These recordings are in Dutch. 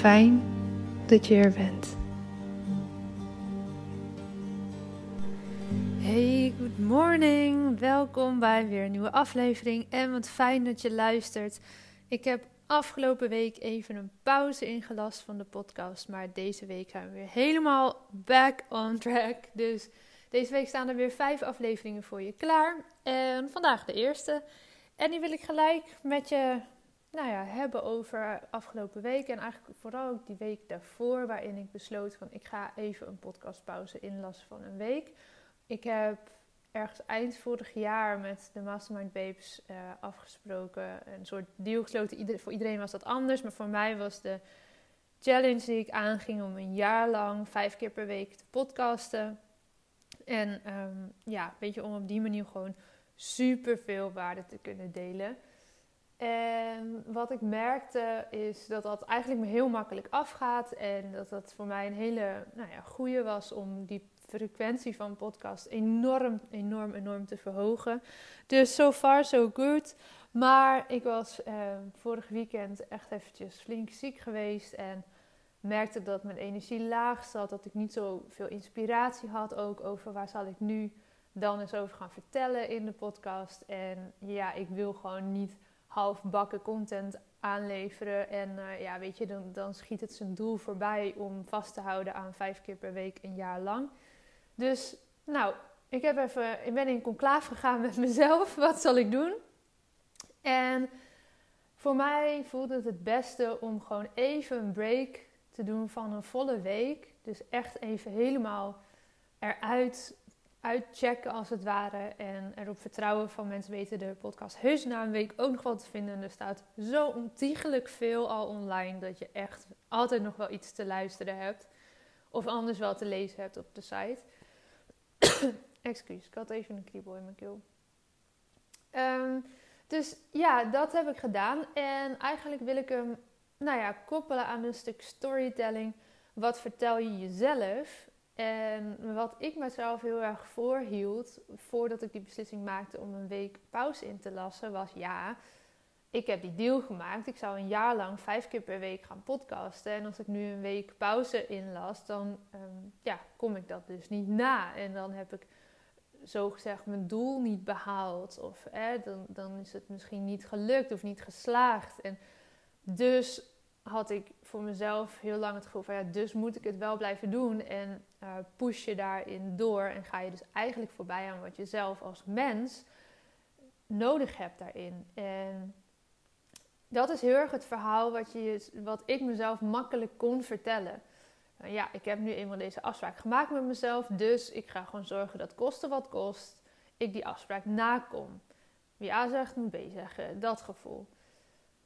Fijn dat je er bent. Hey, good morning. Welkom bij weer een nieuwe aflevering. En wat fijn dat je luistert. Ik heb afgelopen week even een pauze ingelast van de podcast. Maar deze week zijn we weer helemaal back on track. Dus deze week staan er weer vijf afleveringen voor je klaar. En vandaag de eerste. En die wil ik gelijk met je nou ja, hebben over afgelopen week. En eigenlijk vooral ook die week daarvoor. Waarin ik besloot van ik ga even een podcastpauze inlassen van een week. Ik heb ergens eind vorig jaar met de Mastermind Babes uh, afgesproken. Een soort deal gesloten. voor iedereen was dat anders. Maar voor mij was de challenge die ik aanging om een jaar lang vijf keer per week te podcasten. En um, ja, weet je, om op die manier gewoon super veel waarde te kunnen delen. En wat ik merkte is dat dat eigenlijk me heel makkelijk afgaat. En dat dat voor mij een hele nou ja, goede was om die frequentie van podcast enorm, enorm, enorm te verhogen. Dus so far so good. Maar ik was eh, vorig weekend echt eventjes flink ziek geweest. En merkte dat mijn energie laag zat. Dat ik niet zoveel inspiratie had ook over waar zal ik nu dan eens over gaan vertellen in de podcast. En ja, ik wil gewoon niet halfbakken content aanleveren. En uh, ja, weet je, dan, dan schiet het zijn doel voorbij om vast te houden aan vijf keer per week een jaar lang. Dus, nou, ik, heb even, ik ben in conclaaf gegaan met mezelf. Wat zal ik doen? En voor mij voelde het het beste om gewoon even een break te doen van een volle week. Dus echt even helemaal eruit uitchecken als het ware. En erop vertrouwen van mensen weten de podcast heus na een week ook nog wel te vinden. Er staat zo ontiegelijk veel al online dat je echt altijd nog wel iets te luisteren hebt. Of anders wel te lezen hebt op de site. Excuus, ik had even een kriebel in mijn keel. Um, dus ja, dat heb ik gedaan. En eigenlijk wil ik hem nou ja, koppelen aan een stuk storytelling. Wat vertel je jezelf? En wat ik mezelf heel erg voorhield voordat ik die beslissing maakte om een week pauze in te lassen, was ja, ik heb die deal gemaakt. Ik zou een jaar lang vijf keer per week gaan podcasten. En als ik nu een week pauze inlas, dan ehm, ja, kom ik dat dus niet na. En dan heb ik zogezegd mijn doel niet behaald. Of dan, dan is het misschien niet gelukt of niet geslaagd. En dus had ik voor mezelf heel lang het gevoel van ja, dus moet ik het wel blijven doen. En uh, push je daarin door. En ga je dus eigenlijk voorbij aan wat je zelf als mens nodig hebt daarin. En dat is heel erg het verhaal wat, je, wat ik mezelf makkelijk kon vertellen. Nou ja, ik heb nu eenmaal deze afspraak gemaakt met mezelf, dus ik ga gewoon zorgen dat kosten wat kost, ik die afspraak nakom. Wie A zegt, moet B zeggen, dat gevoel.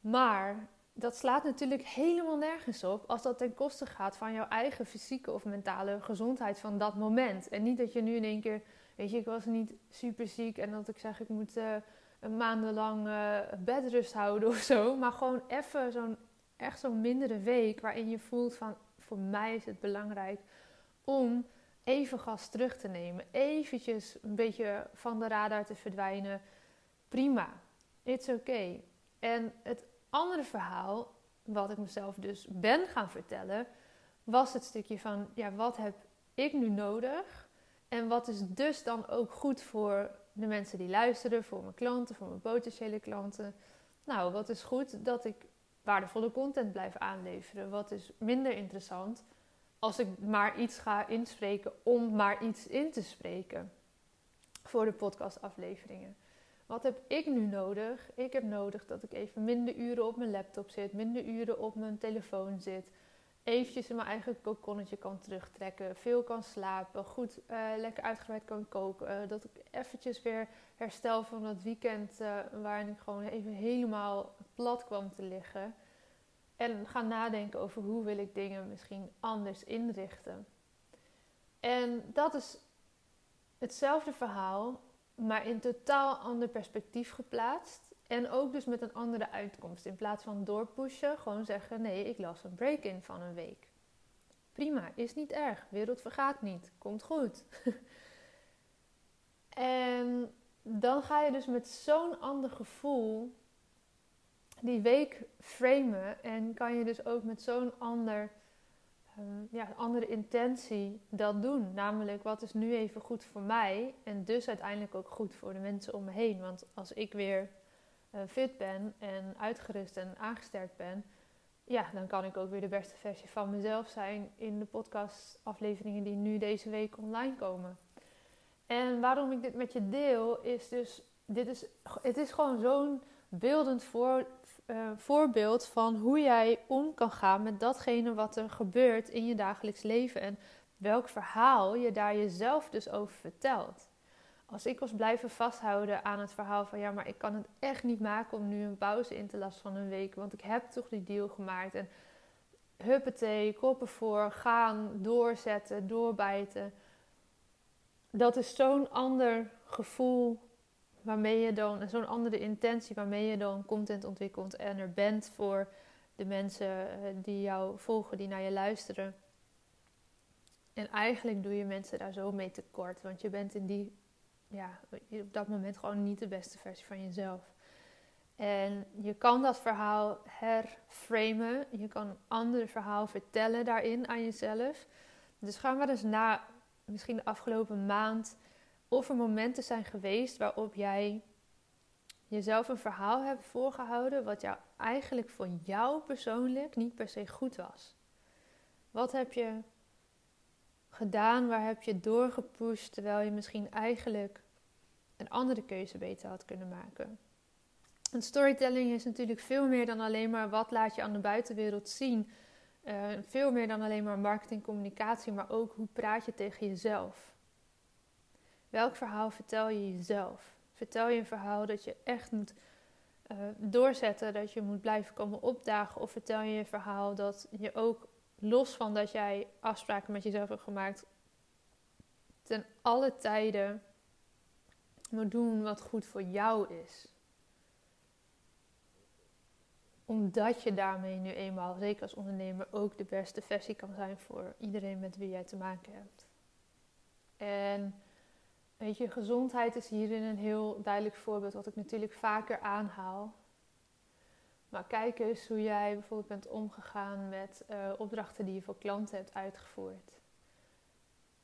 Maar dat slaat natuurlijk helemaal nergens op als dat ten koste gaat van jouw eigen fysieke of mentale gezondheid van dat moment. En niet dat je nu in één keer, weet je, ik was niet super ziek en dat ik zeg ik moet uh, een maandenlang uh, bedrust houden of zo. Maar gewoon even zo'n, echt zo'n mindere week waarin je voelt van, voor mij is het belangrijk om even gas terug te nemen. Eventjes een beetje van de radar te verdwijnen. Prima, it's okay. En het andere verhaal, wat ik mezelf dus ben gaan vertellen, was het stukje van, ja, wat heb ik nu nodig? En wat is dus dan ook goed voor de mensen die luisteren, voor mijn klanten, voor mijn potentiële klanten? Nou, wat is goed dat ik waardevolle content blijf aanleveren? Wat is minder interessant als ik maar iets ga inspreken om maar iets in te spreken voor de podcastafleveringen? Wat heb ik nu nodig? Ik heb nodig dat ik even minder uren op mijn laptop zit, minder uren op mijn telefoon zit. Eventjes in mijn eigen kokonnetje kan terugtrekken, veel kan slapen, goed uh, lekker uitgebreid kan koken. Uh, dat ik eventjes weer herstel van dat weekend uh, waarin ik gewoon even helemaal plat kwam te liggen. En ga nadenken over hoe wil ik dingen misschien anders inrichten. En dat is hetzelfde verhaal maar in totaal ander perspectief geplaatst. En ook dus met een andere uitkomst. In plaats van doorpushen, gewoon zeggen: nee, ik las een break-in van een week. Prima, is niet erg. Wereld vergaat niet. Komt goed. en dan ga je dus met zo'n ander gevoel die week framen. En kan je dus ook met zo'n ander um, ja, andere intentie dat doen. Namelijk, wat is nu even goed voor mij en dus uiteindelijk ook goed voor de mensen om me heen. Want als ik weer uh, fit ben en uitgerust en aangesterkt ben, ja, dan kan ik ook weer de beste versie van mezelf zijn in de podcastafleveringen die nu deze week online komen. En waarom ik dit met je deel, is dus, dit is, het is gewoon zo'n beeldend voor, uh, voorbeeld van hoe jij om kan gaan met datgene wat er gebeurt in je dagelijks leven en welk verhaal je daar jezelf dus over vertelt. Als ik was blijven vasthouden aan het verhaal van ja, maar ik kan het echt niet maken om nu een pauze in te lassen van een week, want ik heb toch die deal gemaakt en huppatee, koppen voor, gaan, doorzetten, doorbijten. Dat is zo'n ander gevoel waarmee je dan zo'n andere intentie waarmee je dan content ontwikkelt en er bent voor de mensen eh, die jou volgen, die naar je luisteren. En eigenlijk doe je mensen daar zo mee tekort, want je bent in die, ja, op dat moment gewoon niet de beste versie van jezelf. En je kan dat verhaal herframen, je kan een ander verhaal vertellen daarin aan jezelf. Dus gaan we dus na, misschien de afgelopen maand, of er momenten zijn geweest waarop jij jezelf een verhaal hebt voorgehouden wat jou eigenlijk voor jou persoonlijk niet per se goed was. Wat heb je gedaan, waar heb je doorgepusht terwijl je misschien eigenlijk een andere keuze beter had kunnen maken? En storytelling is natuurlijk veel meer dan alleen maar wat laat je aan de buitenwereld zien. Uh, veel meer dan alleen maar marketing, communicatie, maar ook hoe praat je tegen jezelf. Welk verhaal vertel je jezelf? Vertel je een verhaal dat je echt moet uh, doorzetten, dat je moet blijven komen opdagen? Of vertel je een verhaal dat je ook los van dat jij afspraken met jezelf hebt gemaakt, ten alle tijden moet doen wat goed voor jou is? Omdat je daarmee nu eenmaal, zeker als ondernemer, ook de beste versie kan zijn voor iedereen met wie jij te maken hebt. En Weet je, gezondheid is hierin een heel duidelijk voorbeeld, wat ik natuurlijk vaker aanhaal. Maar kijk eens hoe jij bijvoorbeeld bent omgegaan met uh, opdrachten die je voor klanten hebt uitgevoerd.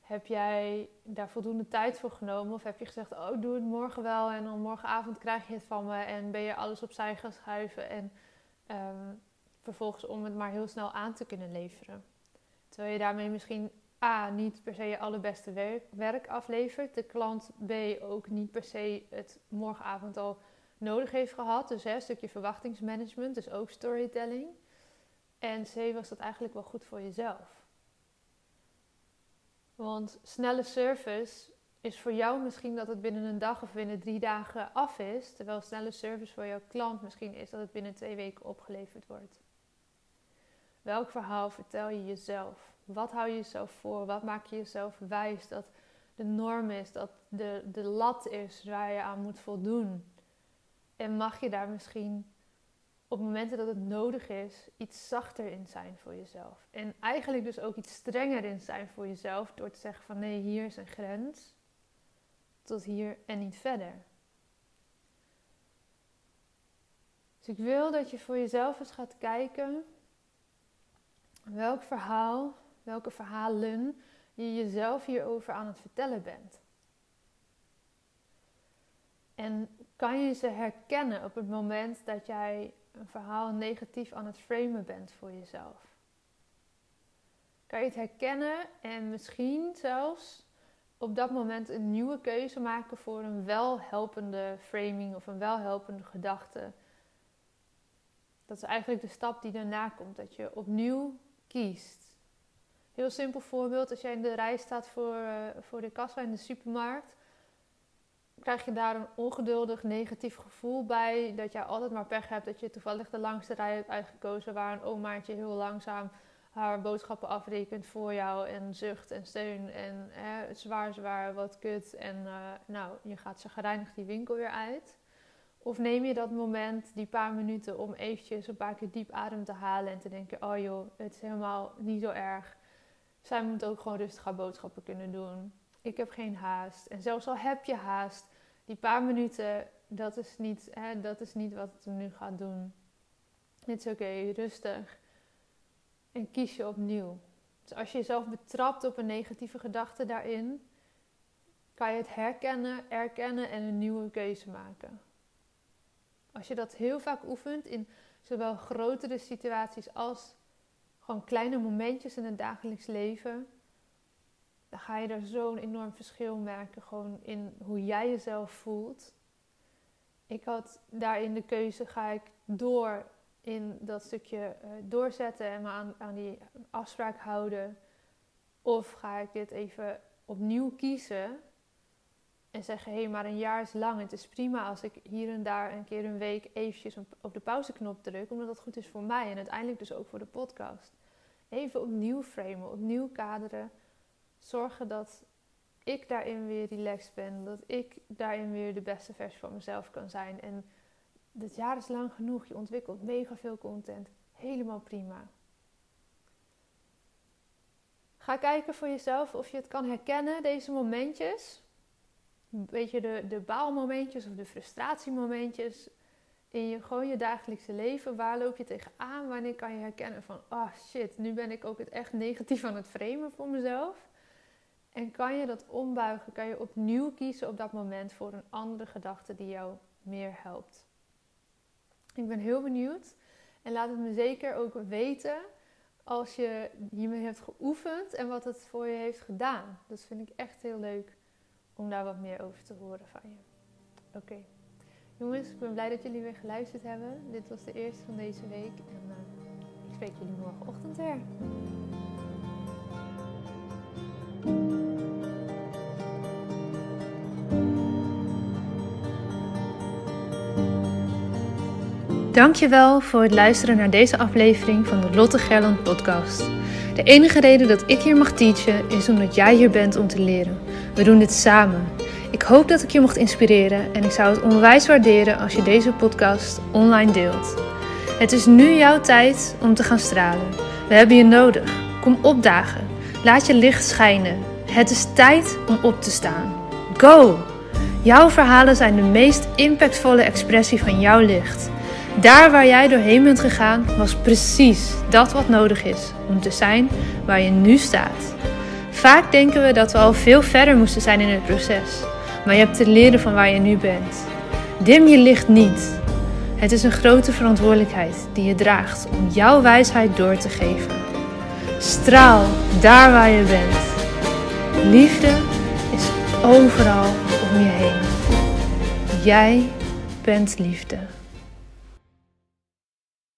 Heb jij daar voldoende tijd voor genomen? Of heb je gezegd, oh, doe het morgen wel en dan morgenavond krijg je het van me en ben je alles opzij gaan schuiven en um, vervolgens om het maar heel snel aan te kunnen leveren? Terwijl je daarmee misschien A, niet per se je allerbeste werk, aflevert. De klant B ook niet per se het morgenavond al nodig heeft gehad. Dus een stukje verwachtingsmanagement, dus ook storytelling. En C was dat eigenlijk wel goed voor jezelf. Want snelle service is voor jou misschien dat het binnen een dag of binnen drie dagen af is. Terwijl snelle service voor jouw klant misschien is dat het binnen twee weken opgeleverd wordt. Welk verhaal vertel je jezelf? Wat hou je jezelf voor? Wat maak je jezelf wijs dat de norm is, dat de, de lat is waar je aan moet voldoen? En mag je daar misschien op momenten dat het nodig is, iets zachter in zijn voor jezelf. En eigenlijk dus ook iets strenger in zijn voor jezelf door te zeggen van nee, hier is een grens. Tot hier en niet verder. Dus ik wil dat je voor jezelf eens gaat kijken welk verhaal, welke verhalen je jezelf hierover aan het vertellen bent. En kan je ze herkennen op het moment dat jij een verhaal negatief aan het framen bent voor jezelf? Kan je het herkennen en misschien zelfs op dat moment een nieuwe keuze maken voor een welhelpende framing of een welhelpende gedachte? Dat is eigenlijk de stap die daarna komt, dat je opnieuw kiest. Heel simpel voorbeeld, als jij in de rij staat voor, uh, voor de kassa in de supermarkt krijg je daar een ongeduldig negatief gevoel bij. Dat jij altijd maar pech hebt dat je toevallig de langste rij hebt uitgekozen waar een omaatje heel langzaam haar boodschappen afrekent voor jou en zucht en steun en hè, zwaar zwaar wat kut en uh, nou je gaat gereinigd die winkel weer uit. Of neem je dat moment, die paar minuten om eventjes een paar keer diep adem te halen en te denken, oh joh, het is helemaal niet zo erg. Zij moet ook gewoon rustig haar boodschappen kunnen doen. Ik heb geen haast. En zelfs al heb je haast, die paar minuten, dat is niet, hè, dat is niet wat het nu gaat doen. Het is oké, rustig. En kies je opnieuw. Dus als je jezelf betrapt op een negatieve gedachte daarin, kan je het herkennen, erkennen en een nieuwe keuze maken. Als je dat heel vaak oefent in zowel grotere situaties als gewoon kleine momentjes in het dagelijks leven, dan ga je er zo'n enorm verschil merken gewoon in hoe jij jezelf voelt. Ik had daarin de keuze, ga ik door in dat stukje uh, doorzetten en me aan, aan die afspraak houden? Of ga ik dit even opnieuw kiezen en zeggen, hé, hey, maar een jaar is lang. Het is prima als ik hier en daar een keer een week eventjes op de pauzeknop druk, omdat dat goed is voor mij en uiteindelijk dus ook voor de podcast. Even opnieuw framen, opnieuw kaderen zorgen dat ik daarin weer relaxed ben. Dat ik daarin weer de beste versie van mezelf kan zijn. En dit jaar is lang genoeg. Je ontwikkelt mega veel content. Helemaal prima. Ga kijken voor jezelf of je het kan herkennen, deze momentjes. Weet je, de, de baalmomentjes of de frustratiemomentjes in je, gewoon je dagelijkse leven. Waar loop je tegenaan? Wanneer kan je herkennen van, ah oh shit, nu ben ik ook het echt negatief aan het framen voor mezelf. En kan je dat ombuigen? Kan je opnieuw kiezen op dat moment voor een andere gedachte die jou meer helpt? Ik ben heel benieuwd. En laat het me zeker ook weten als je hiermee hebt geoefend en wat het voor je heeft gedaan. Dat vind ik echt heel leuk om daar wat meer over te horen van je. Oké. Jongens, ik ben blij dat jullie weer geluisterd hebben. Dit was de eerste van deze week. En uh, ik spreek jullie morgenochtend weer. Dankjewel voor het luisteren naar deze aflevering van de Lotte Gerland podcast. De enige reden dat ik hier mag teachen is omdat jij hier bent om te leren. We doen dit samen. Ik hoop dat ik je mocht inspireren en ik zou het onwijs waarderen als je deze podcast online deelt. Het is nu jouw tijd om te gaan stralen. We hebben je nodig. Kom opdagen. Laat je licht schijnen. Het is tijd om op te staan. Go! Jouw verhalen zijn de meest impactvolle expressie van jouw licht. Daar waar jij doorheen bent gegaan, was precies dat wat nodig is om te zijn waar je nu staat. Vaak denken we dat we al veel verder moesten zijn in het proces, maar je hebt te leren van waar je nu bent. Dim je licht niet. Het is een grote verantwoordelijkheid die je draagt om jouw wijsheid door te geven. Straal daar waar je bent. Liefde is overal om je heen. Jij bent liefde.